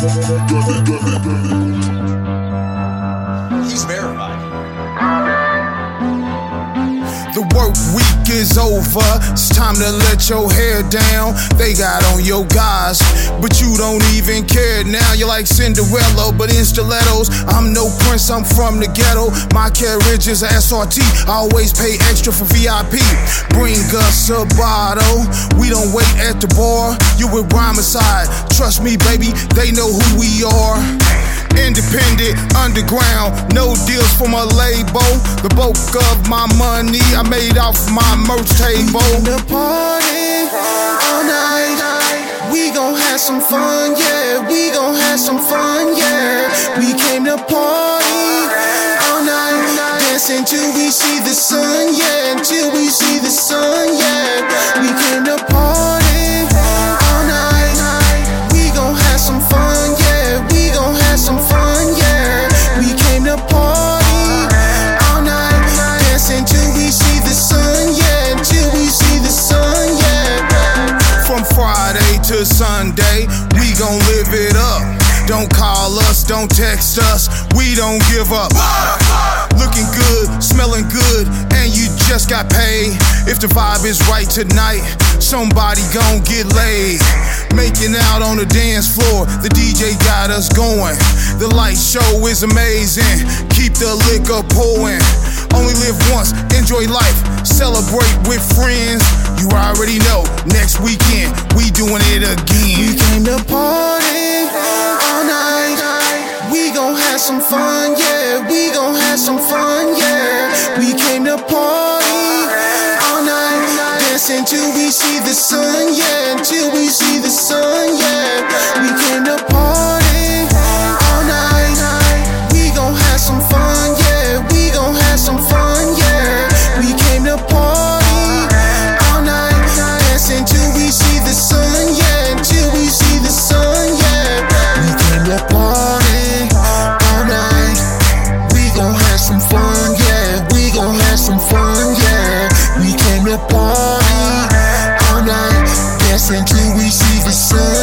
He's verified. Work week is over. It's time to let your hair down. They got on your guys, but you don't even care now. You're like Cinderella, but in stilettos. I'm no prince, I'm from the ghetto. My carriage is a SRT. I always pay extra for VIP. Bring us a bottle. We don't wait at the bar. You with Rhymacide. Trust me, baby, they know who we are. Independent, underground, no deals for my label. The bulk of my money I made off my merch table. The party all night. We gon' have some fun, yeah. We gon' have some fun, yeah. We came to party all night. Dance until we see the sun, yeah. Until we see to Sunday, we gon' live it up. Don't call us, don't text us, we don't give up. Looking good, smelling good, and you just got paid. If the vibe is right tonight, somebody gon' get laid. Making out on the dance floor, the DJ got us going. The light show is amazing, keep the liquor pouring. Only live once, enjoy life, celebrate with friends. You already know, next weekend, we doing it again. We came to party all night. We gon' have some fun, yeah. We gon' have some fun, yeah. We came to party all night. Dance until we see the sun, party all night, dancing till we see the sun.